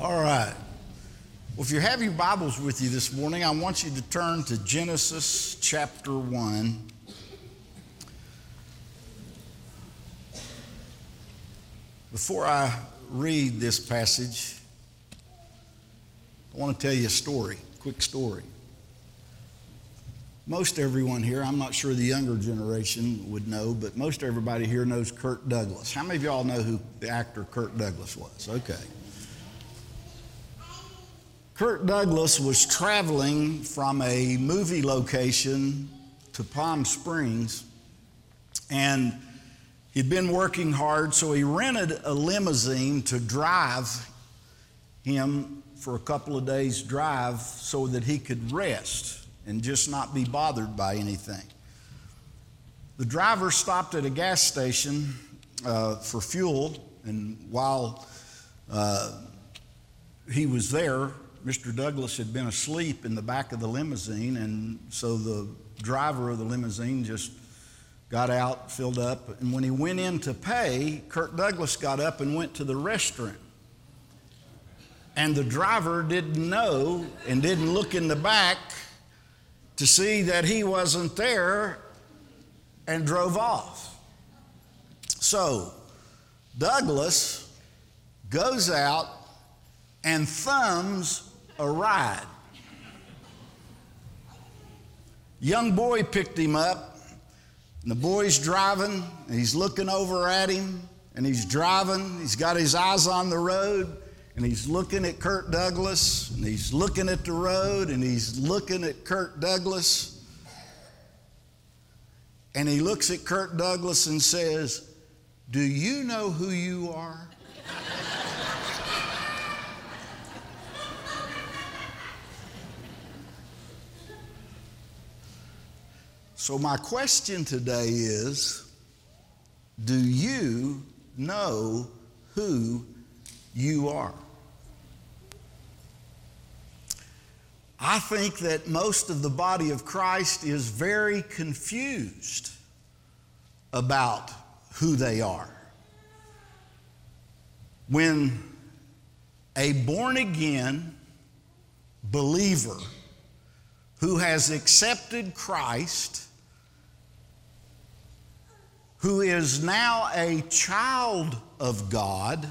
All right. Well, if you have your Bibles with you this morning, I want you to turn to Genesis chapter 1. Before I read this passage, I want to tell you a story, quick story. Most everyone here, I'm not sure the younger generation would know, but most everybody here knows Kirk Douglas. How many of y'all know who the actor Kirk Douglas was? Okay. Kirk Douglas was traveling from a movie location to Palm Springs, and he'd been working hard, so he rented a limousine to drive him for a couple of days' drive so that he could rest and just not be bothered by anything. The driver stopped at a gas station uh, for fuel, and while uh, he was there, Mr. Douglas had been asleep in the back of the limousine, and so the driver of the limousine just got out, filled up, and when he went in to pay, Kirk Douglas got up and went to the restroom. And the driver didn't know and didn't look in the back to see that he wasn't there and drove off. So Douglas goes out and thumbs a ride. Young boy picked him up, and the boy's driving, and he's looking over at him, and he's driving. He's got his eyes on the road and he's looking at Kirk Douglas, and he's looking at the road, and he's looking at Kirk Douglas. And he looks at Kirk Douglas and says, Do you know who you are? So, my question today is Do you know who you are? I think that most of the body of Christ is very confused about who they are. When a born again believer who has accepted Christ, who is now a child of God,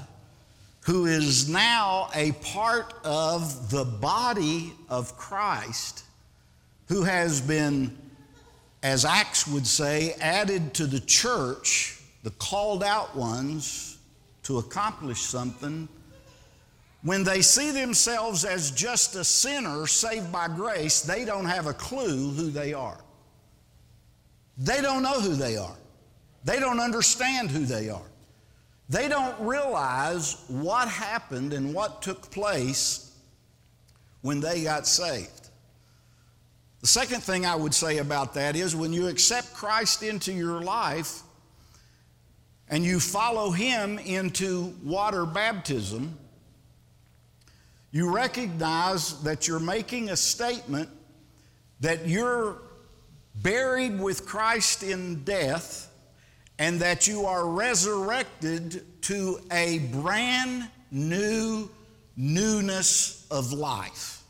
who is now a part of the body of Christ, who has been, as Acts would say, added to the church, the called out ones, to accomplish something, when they see themselves as just a sinner saved by grace, they don't have a clue who they are. They don't know who they are. They don't understand who they are. They don't realize what happened and what took place when they got saved. The second thing I would say about that is when you accept Christ into your life and you follow Him into water baptism, you recognize that you're making a statement that you're buried with Christ in death and that you are resurrected to a brand new newness of life.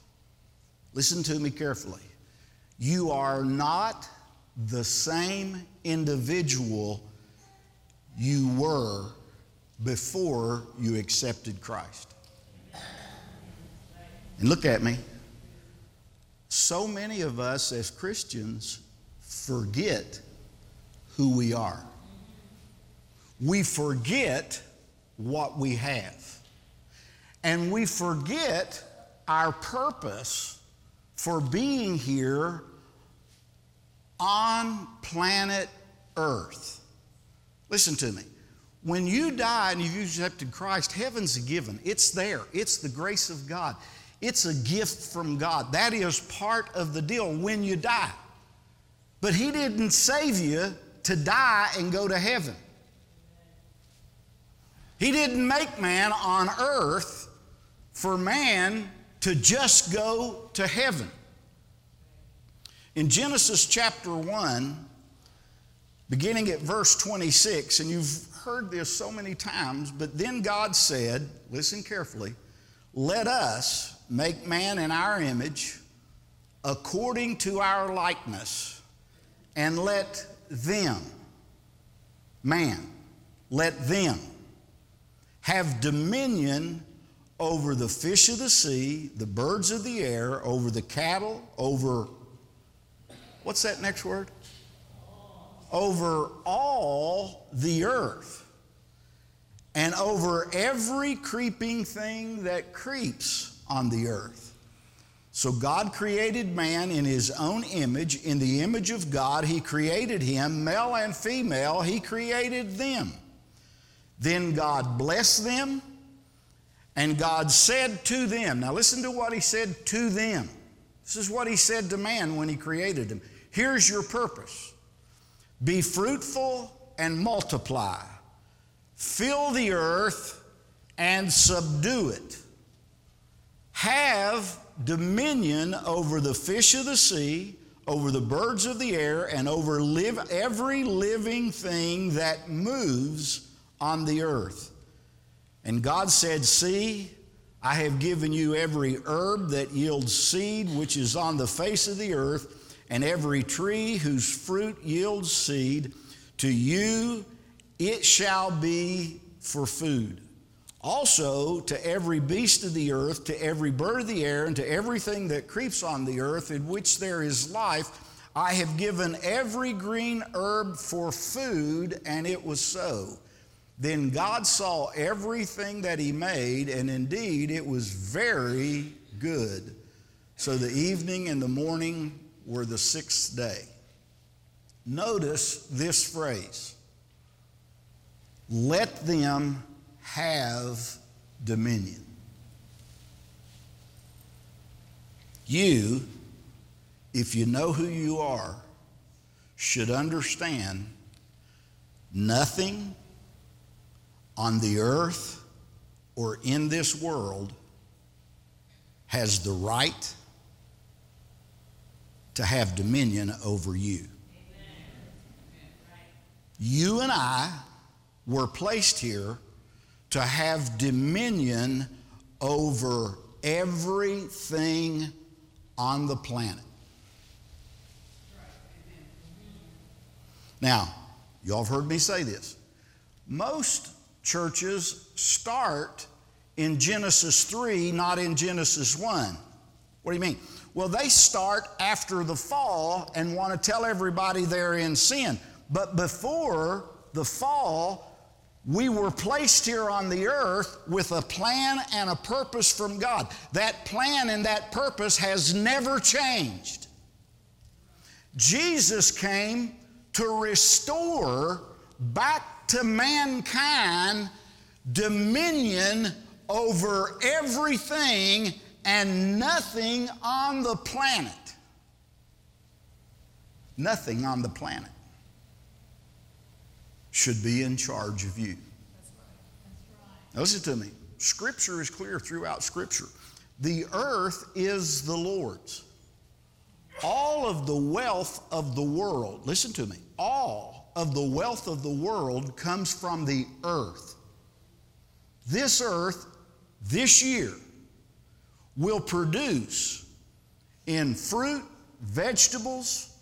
Listen to me carefully. You are not the same individual you were before you accepted Christ. And look at me. So many of us as Christians forget who we are we forget what we have. And we forget our purpose for being here on planet Earth. Listen to me. When you die and you've accepted Christ, heaven's a given. It's there, it's the grace of God. It's a gift from God. That is part of the deal when you die. But He didn't save you to die and go to heaven. He didn't make man on earth for man to just go to heaven. In Genesis chapter 1, beginning at verse 26, and you've heard this so many times, but then God said, listen carefully, let us make man in our image according to our likeness, and let them, man, let them have dominion over the fish of the sea, the birds of the air, over the cattle, over what's that next word? Over all the earth, and over every creeping thing that creeps on the earth. So God created man in his own image. In the image of God, he created him, male and female, he created them. Then God blessed them, and God said to them, now listen to what he said to them. This is what he said to man when he created him. Here's your purpose be fruitful and multiply, fill the earth and subdue it. Have dominion over the fish of the sea, over the birds of the air, and over live, every living thing that moves on the earth. And God said, See, I have given you every herb that yields seed, which is on the face of the earth, and every tree whose fruit yields seed. To you it shall be for food. Also, to every beast of the earth, to every bird of the air, and to everything that creeps on the earth in which there is life, I have given every green herb for food, and it was so. Then God saw everything that He made, and indeed it was very good. So the evening and the morning were the sixth day. Notice this phrase let them have dominion. You, if you know who you are, should understand nothing on the earth or in this world has the right to have dominion over you. You and I were placed here to have dominion over everything on the planet. Now, y'all have heard me say this. Most churches start in Genesis 3, not in Genesis 1. What do you mean? Well, they start after the fall and want to tell everybody they're in sin. But before the fall, we were placed here on the earth with a plan and a purpose from God. That plan and that purpose has never changed. Jesus came to restore back to mankind dominion over everything and nothing on the planet. Nothing on the planet should be in charge of you. Now, listen to me. Scripture is clear throughout Scripture. The earth is the Lord's. All of the wealth of the world, listen to me, all of the wealth of the world comes from the earth. This earth, this year, will produce in fruit, vegetables,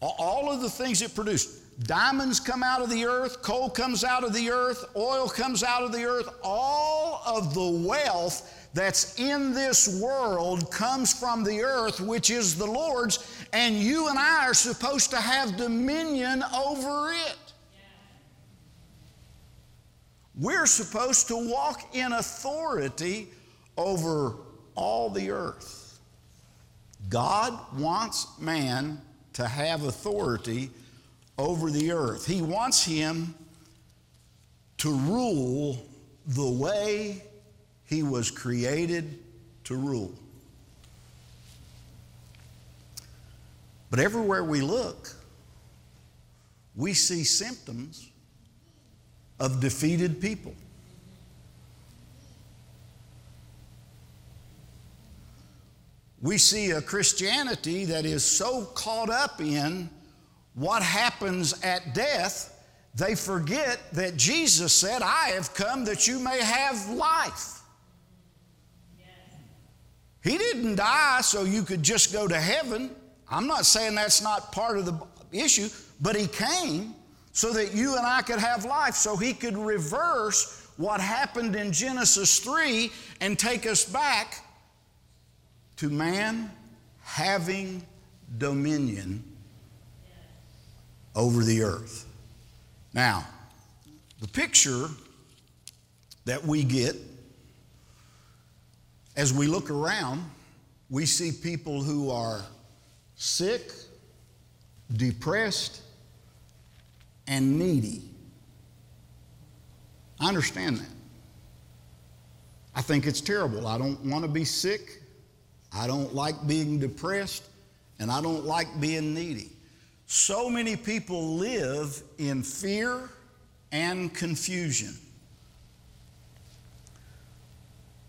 all of the things it produced Diamonds come out of the earth, coal comes out of the earth, oil comes out of the earth. All of the wealth that's in this world comes from the earth, which is the Lord's, and you and I are supposed to have dominion over it. We're supposed to walk in authority over all the earth. God wants man to have authority over the earth. He wants him to rule the way he was created to rule. But everywhere we look, we see symptoms of defeated people. We see a Christianity that is so caught up in what happens at death, they forget that Jesus said, I have come that you may have life. He didn't die so you could just go to heaven. I'm not saying that's not part of the issue, but He came so that you and I could have life, so He could reverse what happened in Genesis 3 and take us back to man having dominion over the earth. Now, the picture that we get as we look around, we see people who are sick, depressed, and needy. I understand that. I think it's terrible. I don't want to be sick. I don't like being depressed. And I don't like being needy. So many people live in fear and confusion.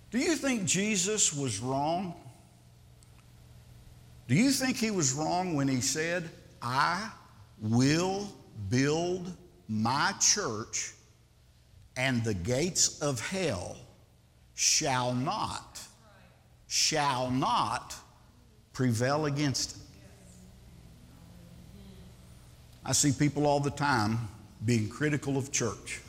Do you think Jesus was wrong? Do you think he was wrong when he said, I will build my church and the gates of hell shall not, shall not prevail against it? I see people all the time being critical of church.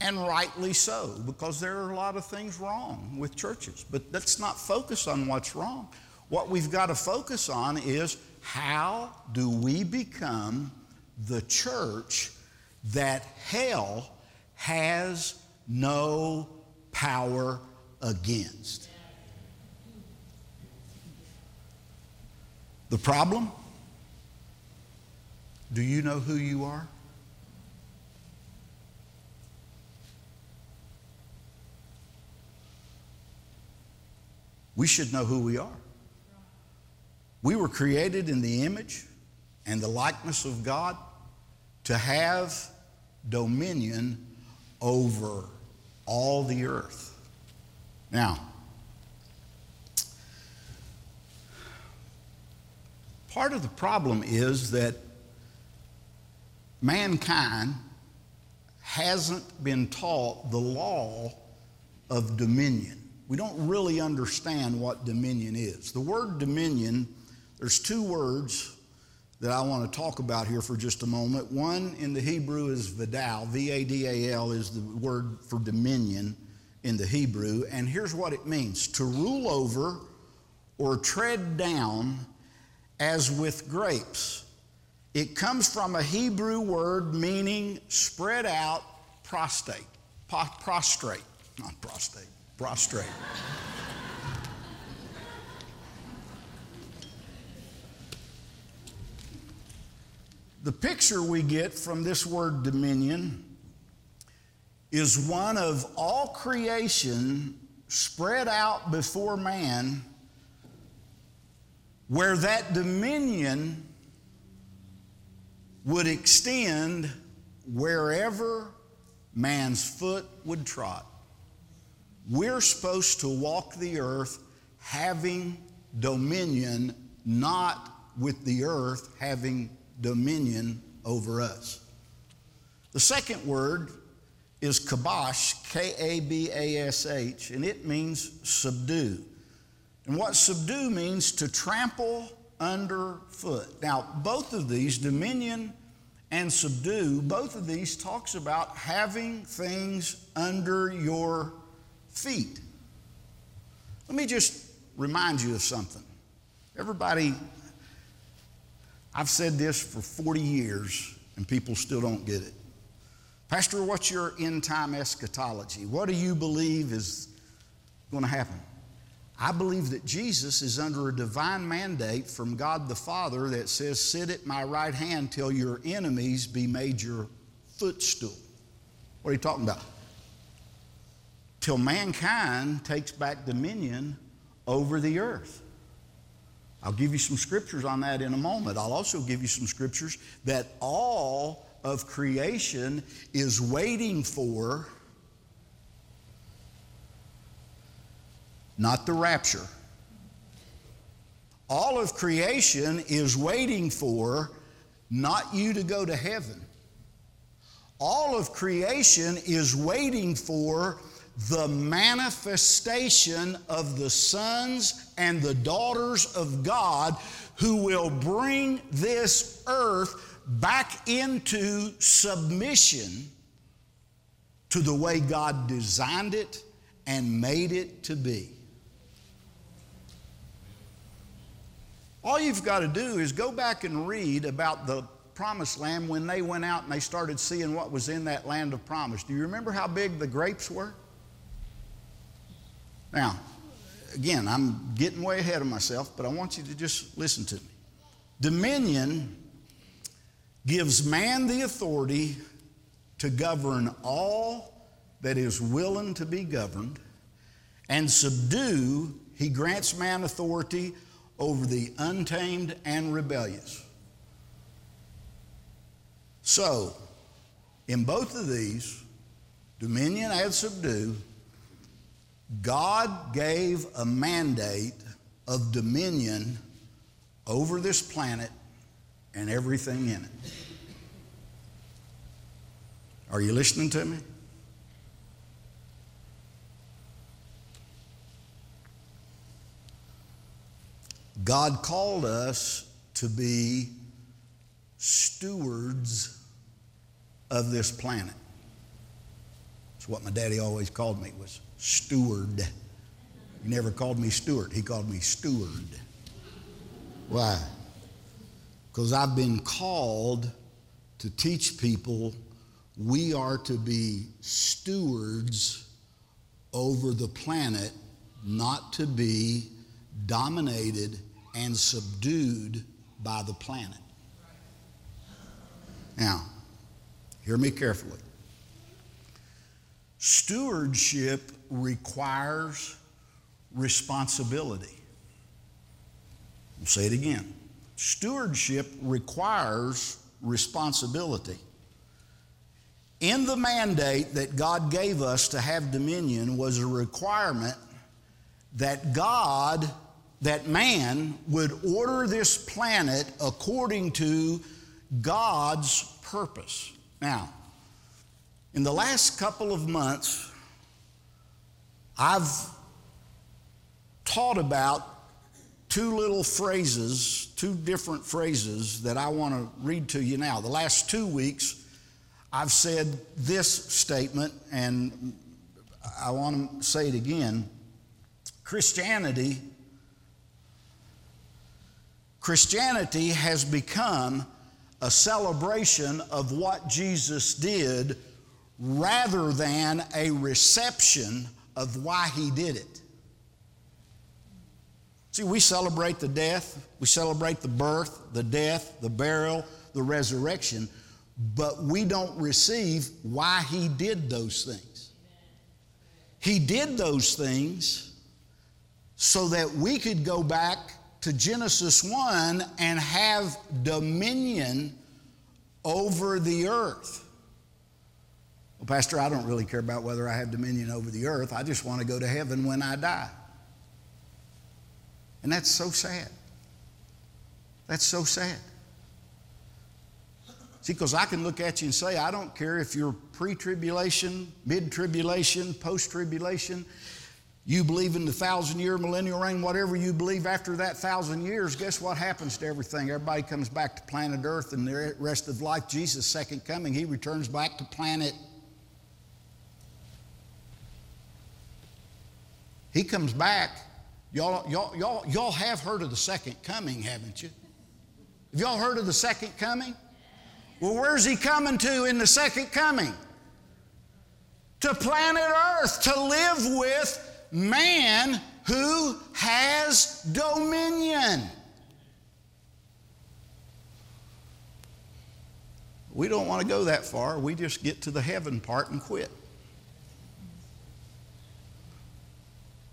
And rightly so, because there are a lot of things wrong with churches. But let's not focus on what's wrong. What we've got to focus on is how do we become the church that hell has no power against? The problem? Do you know who you are? We should know who we are. We were created in the image and the likeness of God to have dominion over all the earth. Now, part of the problem is that mankind hasn't been taught the law of dominion. We don't really understand what dominion is. The word dominion, there's two words that I want to talk about here for just a moment. One in the Hebrew is vadal, V A D A L is the word for dominion in the Hebrew. And here's what it means to rule over or tread down as with grapes it comes from a Hebrew word meaning spread out, prostate, prostrate, not prostate, prostrate. the picture we get from this word dominion is one of all creation spread out before man, where that dominion would extend wherever man's foot would trot. We're supposed to walk the earth having dominion, not with the earth having dominion over us. The second word is kabash, K A B A S H, and it means subdue. And what subdue means to trample underfoot. Now, both of these, dominion and subdue, both of these talks about having things under your feet. Let me just remind you of something. Everybody, I've said this for 40 years and people still don't get it. Pastor, what's your end time eschatology? What do you believe is going to happen? I believe that Jesus is under a divine mandate from God the Father that says, Sit at my right hand till your enemies be made your footstool. What are you talking about? Till mankind takes back dominion over the earth. I'll give you some scriptures on that in a moment. I'll also give you some scriptures that all of creation is waiting for not the rapture. All of creation is waiting for not you to go to heaven. All of creation is waiting for the manifestation of the sons and the daughters of God who will bring this earth back into submission to the way God designed it and made it to be. All you've got to do is go back and read about the promised land when they went out and they started seeing what was in that land of promise. Do you remember how big the grapes were? Now, again, I'm getting way ahead of myself, but I want you to just listen to me. Dominion gives man the authority to govern all that is willing to be governed, and subdue, he grants man authority over the untamed and rebellious. So, in both of these, dominion and subdue, God gave a mandate of dominion over this planet and everything in it. Are you listening to me? God called us to be stewards of this planet. That's what my daddy always called me was steward. He never called me Stewart, he called me steward. Why? Because I've been called to teach people we are to be stewards over the planet, not to be dominated and subdued by the planet. Now, hear me carefully. Stewardship requires responsibility. I'll say it again. Stewardship requires responsibility. In the mandate that God gave us to have dominion was a requirement that God, that man would order this planet according to God's purpose. Now, in the last couple of months, I've taught about two little phrases, two different phrases that I want to read to you now. The last two weeks, I've said this statement, and I want to say it again. Christianity, Christianity has become a celebration of what Jesus did rather than a reception of why he did it. See, we celebrate the death, we celebrate the birth, the death, the burial, the resurrection, but we don't receive why he did those things. He did those things so that we could go back to Genesis 1 and have dominion over the earth. Well, Pastor, I don't really care about whether I have dominion over the earth. I just want to go to heaven when I die. And that's so sad. That's so sad. See, because I can look at you and say, I don't care if you're pre tribulation, mid tribulation, post tribulation, you believe in the thousand year millennial reign, whatever you believe after that thousand years, guess what happens to everything? Everybody comes back to planet Earth and the rest of life. Jesus' second coming, he returns back to planet. He comes back. Y'all, y'all, y'all, y'all have heard of the second coming, haven't you? Have y'all heard of the second coming? Well, where's he coming to in the second coming? To planet Earth, to live with man who has dominion. We don't want to go that far. We just get to the heaven part and quit.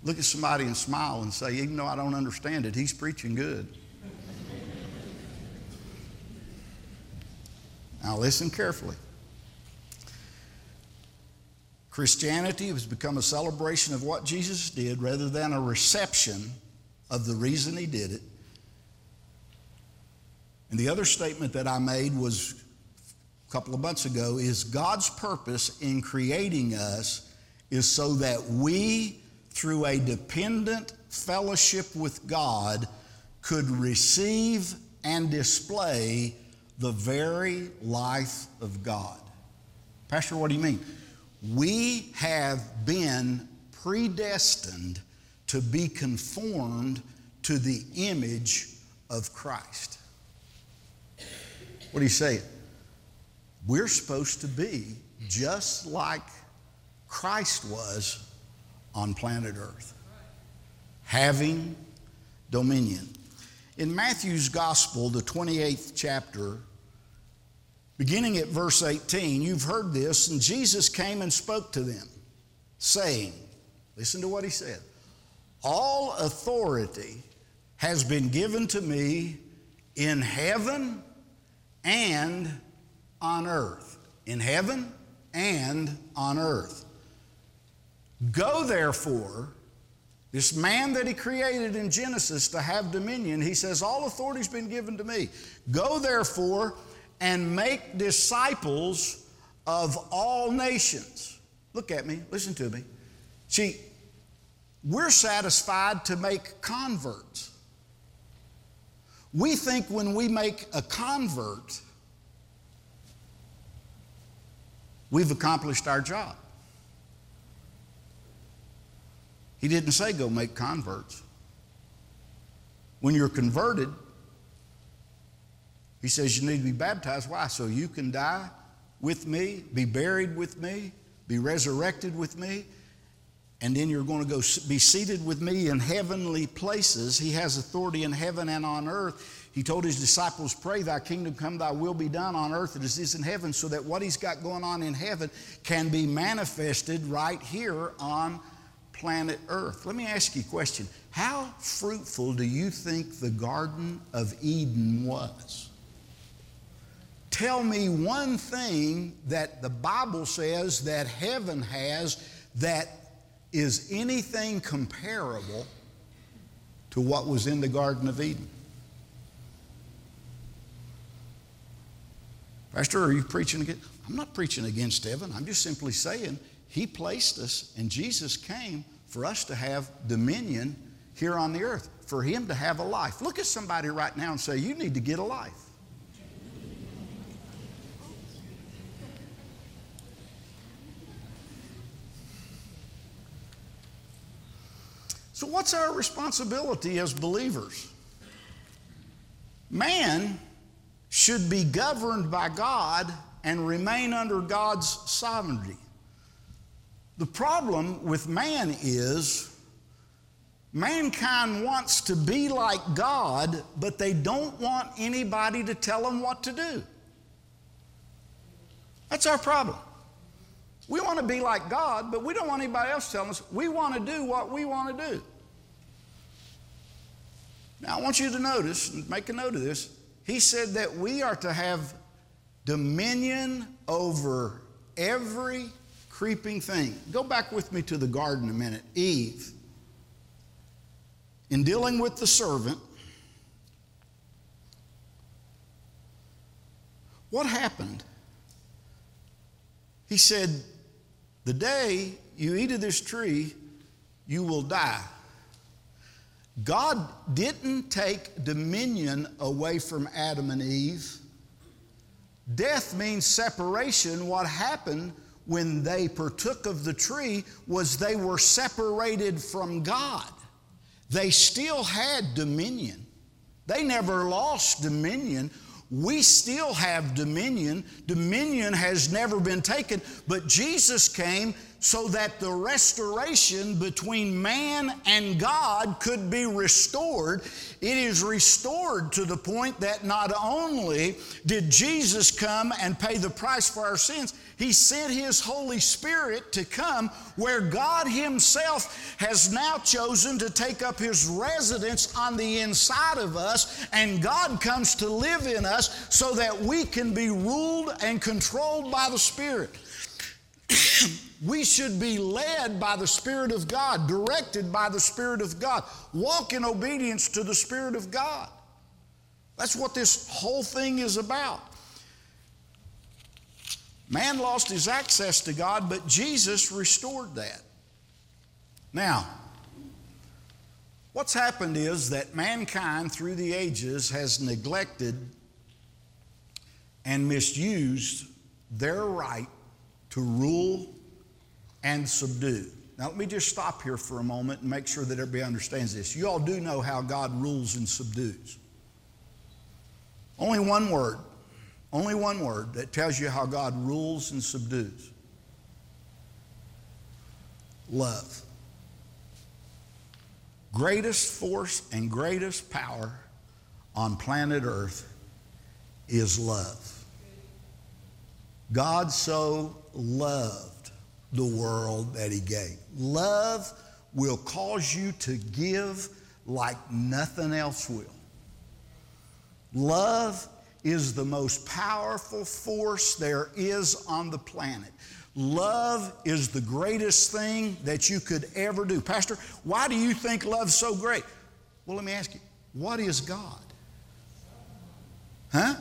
Look at somebody and smile and say, even though I don't understand it, he's preaching good. now, listen carefully. Christianity has become a celebration of what Jesus did rather than a reception of the reason he did it. And the other statement that I made was a couple of months ago is God's purpose in creating us is so that we, through a dependent fellowship with God, could receive and display the very life of God. Pastor, what do you mean? We have been predestined to be conformed to the image of Christ. What do you say? We're supposed to be just like Christ was on planet Earth, having dominion. In Matthew's Gospel, the 28th chapter, beginning at verse 18, you've heard this, and Jesus came and spoke to them, saying, Listen to what he said. All authority has been given to me in heaven and on earth. In heaven and on earth. Go therefore, this man that he created in Genesis to have dominion, he says, All authority's been given to me. Go therefore and make disciples of all nations. Look at me, listen to me. See, we're satisfied to make converts. We think when we make a convert, we've accomplished our job. He didn't say go make converts. When you're converted, he says you need to be baptized. Why? So you can die with me, be buried with me, be resurrected with me, and then you're going to go be seated with me in heavenly places. He has authority in heaven and on earth. He told his disciples, Pray, thy kingdom come, thy will be done on earth as it is in heaven, so that what he's got going on in heaven can be manifested right here on planet earth. Let me ask you a question How fruitful do you think the Garden of Eden was? Tell me one thing that the Bible says that heaven has that is anything comparable to what was in the Garden of Eden? Pastor, are you preaching against? I'm not preaching against heaven. I'm just simply saying he placed us and Jesus came for us to have dominion here on the earth, for him to have a life. Look at somebody right now and say, You need to get a life. So, what's our responsibility as believers? Man should be governed by God and remain under God's sovereignty. The problem with man is mankind wants to be like God, but they don't want anybody to tell them what to do. That's our problem. We want to be like God, but we don't want anybody else telling us. We want to do what we want to do. Now, I want you to notice, and make a note of this. He said that we are to have dominion over every creeping thing. Go back with me to the garden a minute. Eve, in dealing with the servant, what happened? He said, the day you eat of this tree, you will die. God didn't take dominion away from Adam and Eve. Death means separation. What happened when they partook of the tree was they were separated from God. They still had dominion. They never lost dominion. We still have dominion. Dominion has never been taken, but Jesus came so that the restoration between man and God could be restored. It is restored to the point that not only did Jesus come and pay the price for our sins, He sent His Holy Spirit to come where God Himself has now chosen to take up His residence on the inside of us, and God comes to live in us so that we can be ruled and controlled by the Spirit. we should be led by the Spirit of God, directed by the Spirit of God, walk in obedience to the Spirit of God. That's what this whole thing is about. Man lost his access to God, but Jesus restored that. Now, what's happened is that mankind through the ages has neglected and misused their right to rule and subdue. Now, let me just stop here for a moment and make sure that everybody understands this. You all do know how God rules and subdues. Only one word, only one word that tells you how God rules and subdues love. Greatest force and greatest power on planet Earth is love. God so loved the world that He gave. Love will cause you to give like nothing else will. Love is the most powerful force there is on the planet. Love is the greatest thing that you could ever do. Pastor, why do you think love's so great? Well, let me ask you, what is God? Huh?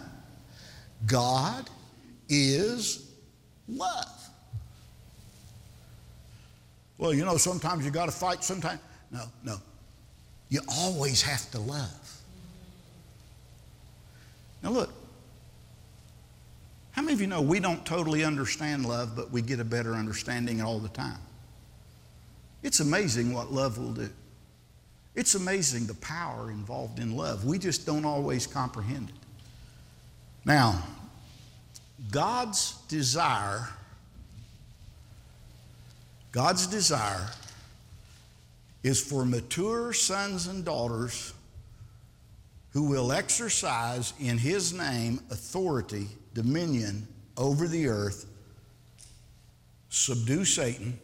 God is love. Well, you know, sometimes you got to fight, sometimes. No, no. You always have to love. Now, look, how many of you know we don't totally understand love, but we get a better understanding all the time? It's amazing what love will do. It's amazing the power involved in love. We just don't always comprehend it. Now, God's desire, God's desire is for mature sons and daughters who will exercise in His name authority, dominion over the earth, subdue Satan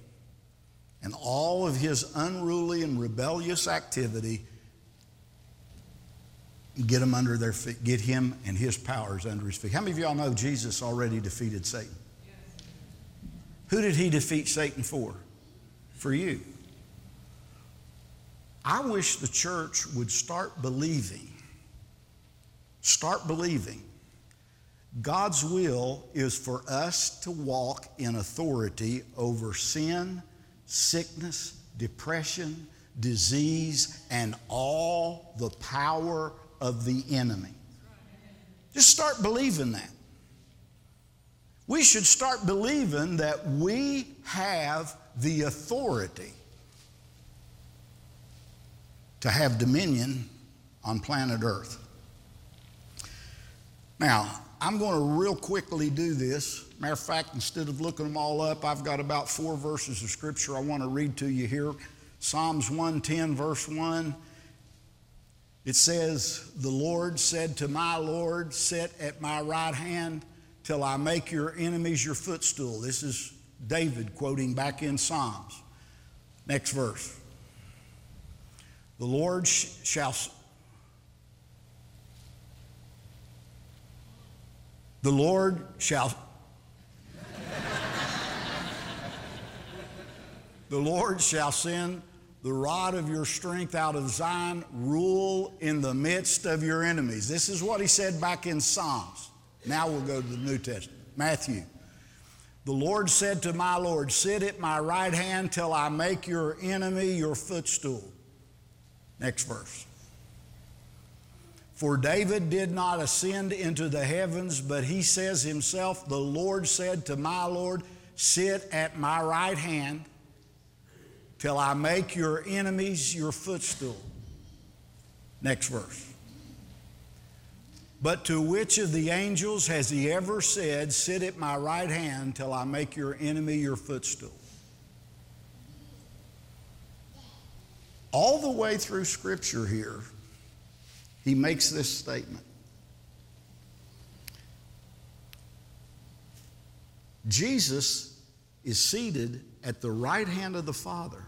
and all of his unruly and rebellious activity get him under their feet, get him and his powers under his feet. How many of y'all know Jesus already defeated Satan? Who did he defeat Satan for? For you. I wish the church would start believing, start believing God's will is for us to walk in authority over sin, sickness, depression, disease, and all the power of the enemy. Just start believing that. We should start believing that we have the authority to have dominion on planet Earth. Now, I'm going to real quickly do this. Matter of fact, instead of looking them all up, I've got about four verses of scripture I want to read to you here. Psalms 110, verse 1. It says, The Lord said to my Lord, Sit at my right hand till I make your enemies your footstool. This is David quoting back in Psalms. Next verse. The Lord sh- shall. The Lord shall. the Lord shall send the rod of your strength out of Zion, rule in the midst of your enemies. This is what he said back in Psalms. Now we'll go to the New Testament. Matthew. The Lord said to my Lord, Sit at my right hand till I make your enemy your footstool. Next verse. For David did not ascend into the heavens, but he says himself, The Lord said to my Lord, Sit at my right hand till I make your enemies your footstool. Next verse. But to which of the angels has he ever said, Sit at my right hand till I make your enemy your footstool? All the way through Scripture here, he makes this statement Jesus is seated at the right hand of the Father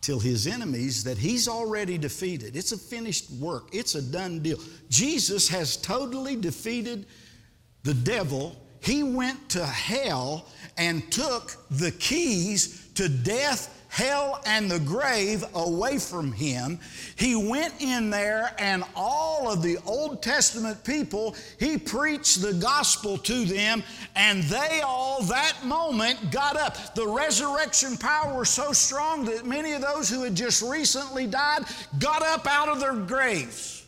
till his enemies that he's already defeated. It's a finished work, it's a done deal. Jesus has totally defeated the devil. He went to hell and took the keys to death hell and the grave away from him. He went in there, and all of the Old Testament people, he preached the gospel to them, and they all that moment got up. The resurrection power was so strong that many of those who had just recently died got up out of their graves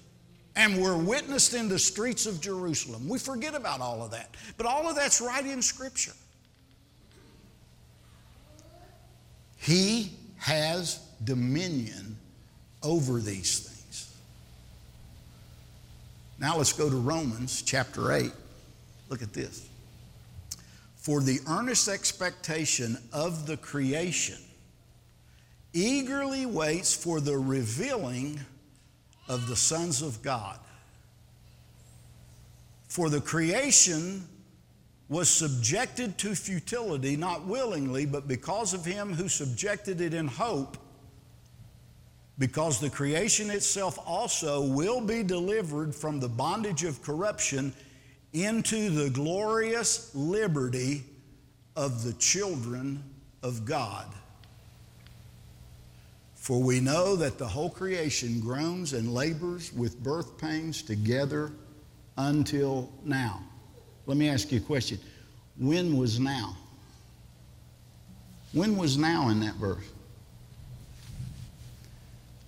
and were witnessed in the streets of Jerusalem. We forget about all of that, but all of that's right in Scripture. He has dominion over these things. Now let's go to Romans chapter 8. Look at this. For the earnest expectation of the creation eagerly waits for the revealing of the sons of God. For the creation was subjected to futility, not willingly, but because of him who subjected it in hope, because the creation itself also will be delivered from the bondage of corruption into the glorious liberty of the children of God. For we know that the whole creation groans and labors with birth pains together until now. Let me ask you a question. When was now? When was now in that verse?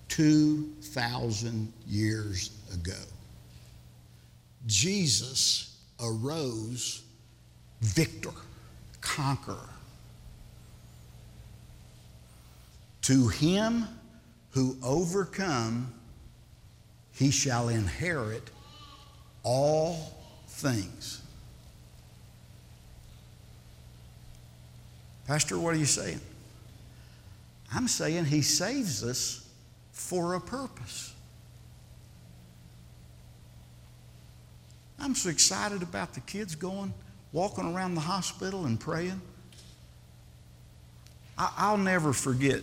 2,000 years ago. Jesus arose victor, conqueror. To him who overcome, he shall inherit all things. Pastor, what are you saying? I'm saying he saves us for a purpose. I'm so excited about the kids going, walking around the hospital and praying. I, will never forget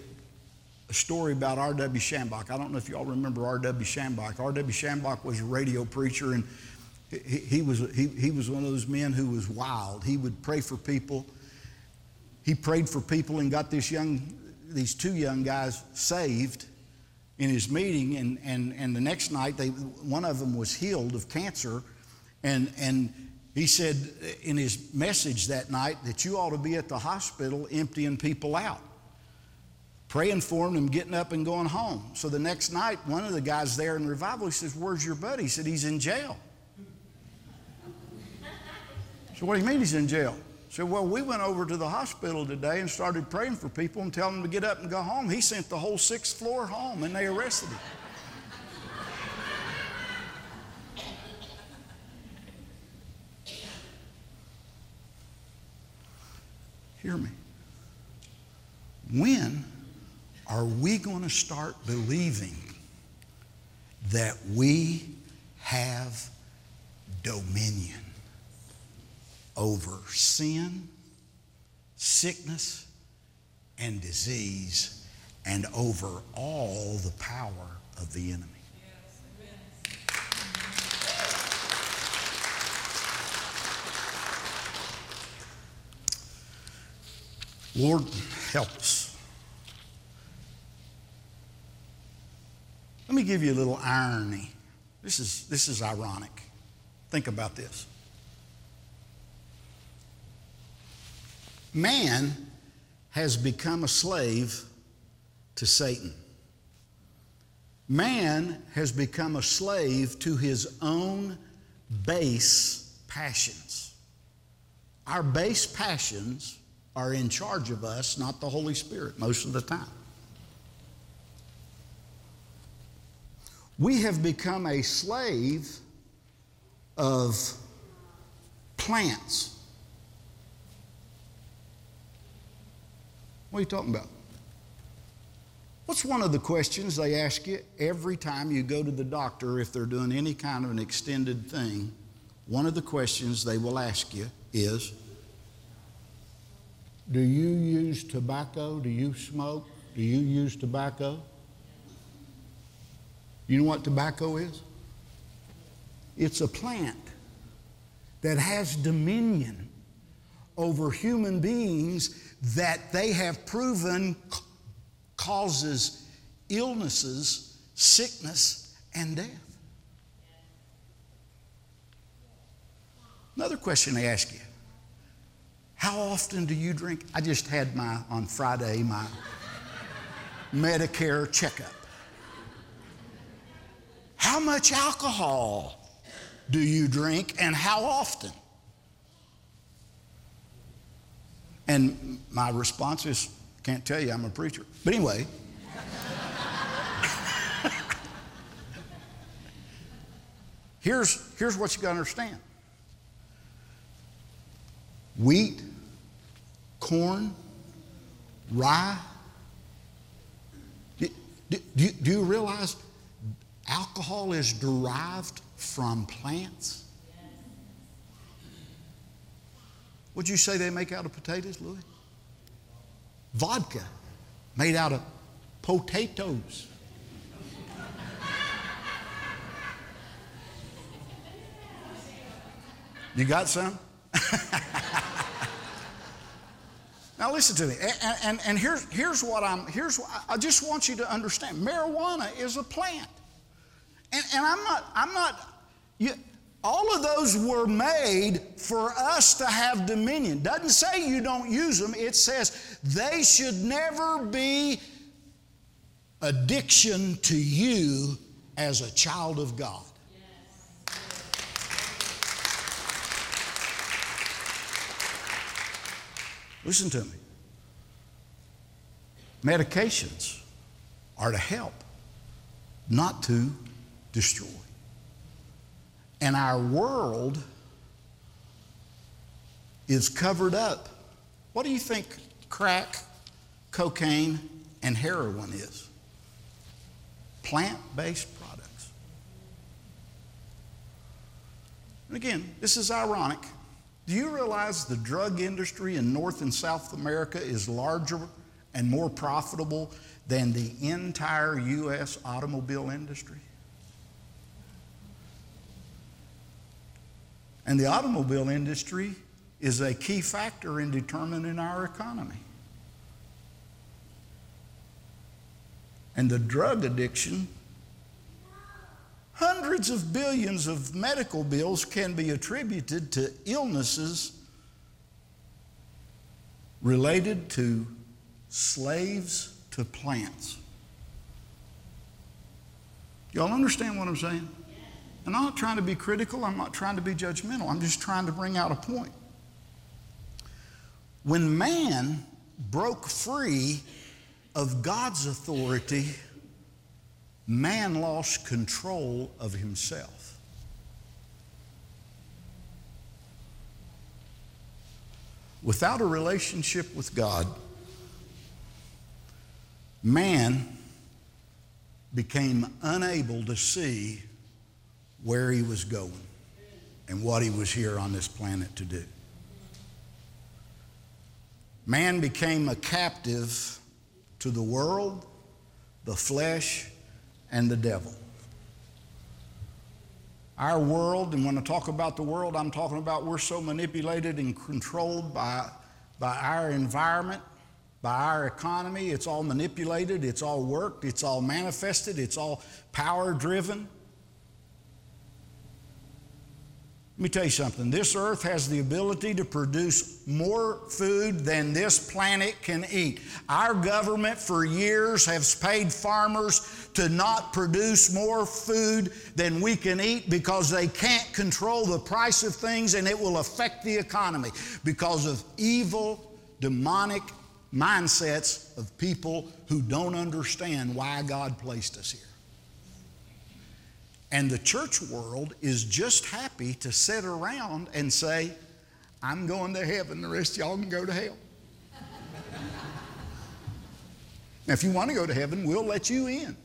a story about R.W. Schambach. I don't know if y'all remember R.W. Schambach. R.W. Schambach was a radio preacher, and he, he, was, he, he was one of those men who was wild. He would pray for people he prayed for people and got this young, these two young guys saved in his meeting. And, and, and the next night, they, one of them was healed of cancer. And, and he said in his message that night that you ought to be at the hospital emptying people out, praying for them and getting up and going home. So the next night, one of the guys there in revival, he says, Where's your buddy? He said, He's in jail. so, what do you mean he's in jail? Said, Well, we went over to the hospital today and started praying for people and telling them to get up and go home. He sent the whole sixth floor home and they arrested him. Hear me. When are we going to start believing that we have dominion? Over sin, sickness, and disease, and over all the power of the enemy. Lord, help us. Let me give you a little irony. This is, this is ironic. Think about this. Man has become a slave to Satan. Man has become a slave to his own base passions. Our base passions are in charge of us, not the Holy Spirit, most of the time. We have become a slave of plants What are you talking about? What's one of the questions they ask you every time you go to the doctor if they're doing any kind of an extended thing? One of the questions they will ask you is Do you use tobacco? Do you smoke? Do you use tobacco? You know what tobacco is? It's a plant that has dominion over human beings that they have proven causes illnesses, sickness, and death. Another question I ask you How often do you drink? I just had my, on Friday, my Medicare checkup. How much alcohol do you drink and how often? And my response is, can't tell you, I'm a preacher. But anyway, here's, here's what you got to understand wheat, corn, rye. Do, do, do, you realize alcohol is derived from plants? What'd you say they make out of potatoes, Louis? Vodka made out of potatoes. You got some? now listen to me. And, and, and here's, here's what I'm, here's what, I just want you to understand. Marijuana is a plant. And, and I'm not, I'm not, you, all of those were made for us to have dominion. Doesn't say you don't use them, it says they should never be addiction to you as a child of God. Listen to me. Medications are to help, not to destroy. And our world is covered up. What do you think crack, cocaine, and heroin is? Plant based products. And again, this is ironic. Do you realize the drug industry in North and South America is larger and more profitable than the entire U.S. automobile industry? And the automobile industry is a key factor in determining our economy. And the drug addiction, hundreds of billions of medical bills can be attributed to illnesses related to slaves to plants. Y'all understand what I'm saying? And I'm not trying to be critical, I'm not trying to be judgmental, I'm just trying to bring out a point. When man broke free of God's authority, man lost control of himself. Without a relationship with God, man became unable to see where he was going and what he was here on this planet to do. Man became a captive to the world, the flesh, and the devil. Our world, and when I talk about the world, I'm talking about we're so manipulated and controlled by, by our environment, by our economy. It's all manipulated, it's all worked, it's all manifested, it's all power driven. Let me tell you something. This earth has the ability to produce more food than this planet can eat. Our government for years has paid farmers to not produce more food than we can eat because they can't control the price of things and it will affect the economy because of evil, demonic mindsets of people who don't understand why God placed us here. And the church world is just happy to sit around and say, I'm going to heaven, the rest of y'all can go to hell. now, if you want to go to heaven, we'll let you in.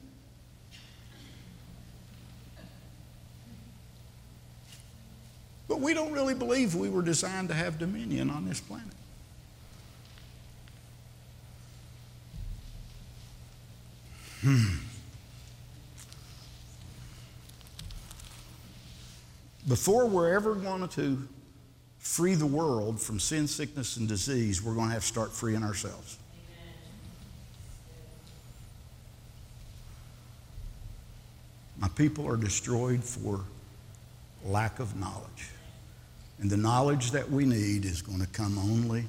But we don't really believe we were designed to have dominion on this planet. Hmm. before we're ever going to free the world from sin, sickness, and disease, we're going to have to start freeing ourselves. My people are destroyed for lack of knowledge. And the knowledge that we need is going to come only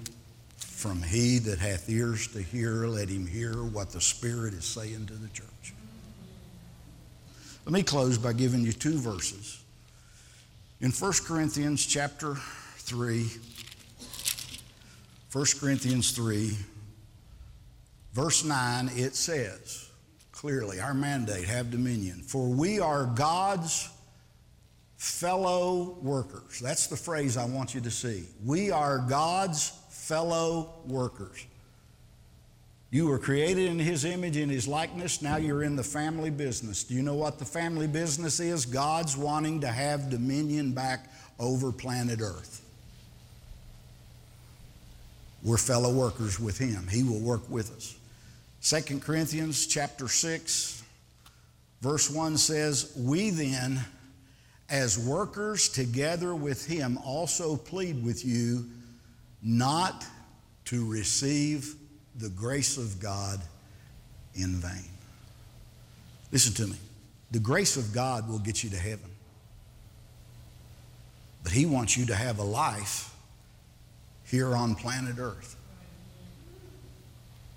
from He that hath ears to hear. Let him hear what the Spirit is saying to the church. Let me close by giving you two verses in 1 Corinthians chapter 3, 1 Corinthians 3, verse 9, it says clearly, our mandate, have dominion. For we are God's fellow workers. That's the phrase I want you to see. We are God's fellow workers. You were created in His image, in His likeness. Now you're in the family business. Do you know what the family business is? God's wanting to have dominion back over planet Earth. We're fellow workers with Him. He will work with us. 2 Corinthians chapter 6, verse 1 says, We then, as workers together with Him, also plead with you not to receive the grace of God in vain. Listen to me. The grace of God will get you to heaven. But He wants you to have a life here on planet Earth.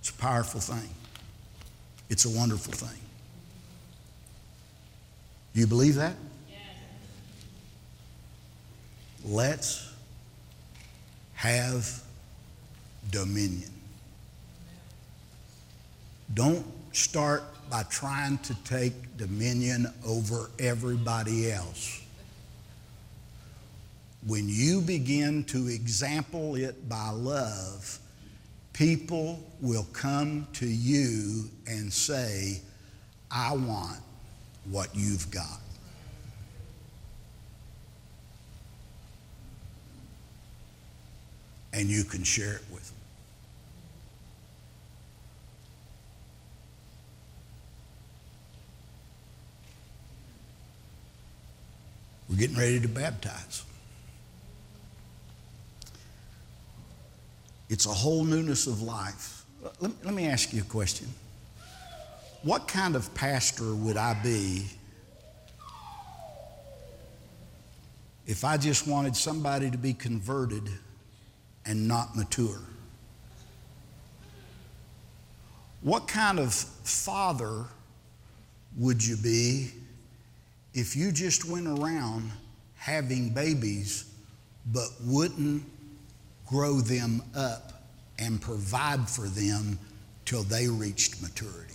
It's a powerful thing, it's a wonderful thing. Do you believe that? Let's have dominion. Don't start by trying to take dominion over everybody else. When you begin to example it by love, people will come to you and say, I want what you've got. And you can share it with them. We're getting ready to baptize. It's a whole newness of life. Let, let me ask you a question. What kind of pastor would I be if I just wanted somebody to be converted and not mature? What kind of father would you be if you just went around having babies but wouldn't grow them up and provide for them till they reached maturity.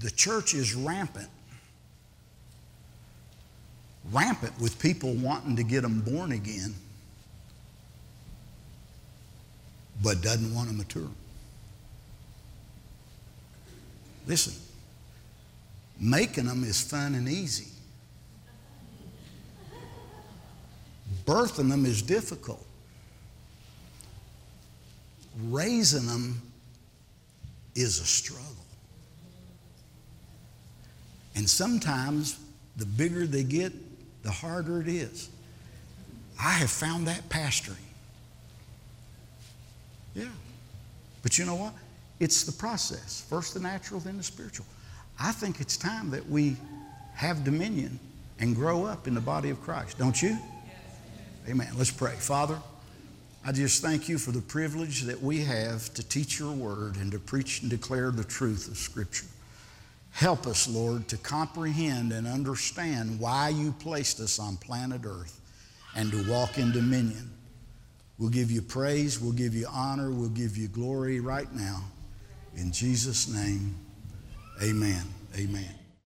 The church is rampant. Rampant with people wanting to get them born again, but doesn't want to mature. Listen, Making them is fun and easy. Birthing them is difficult. Raising them is a struggle. And sometimes the bigger they get, the harder it is. I have found that pastoring. Yeah. But you know what? It's the process. First the natural, then the spiritual. I think it's time that we have dominion and grow up in the body of Christ, don't you? Amen. Let's pray. Father, I just thank you for the privilege that we have to teach your word and to preach and declare the truth of Scripture. Help us, Lord, to comprehend and understand why you placed us on planet Earth and to walk in dominion. We'll give you praise, we'll give you honor, we'll give you glory right now. In Jesus' name. Amen. Amen.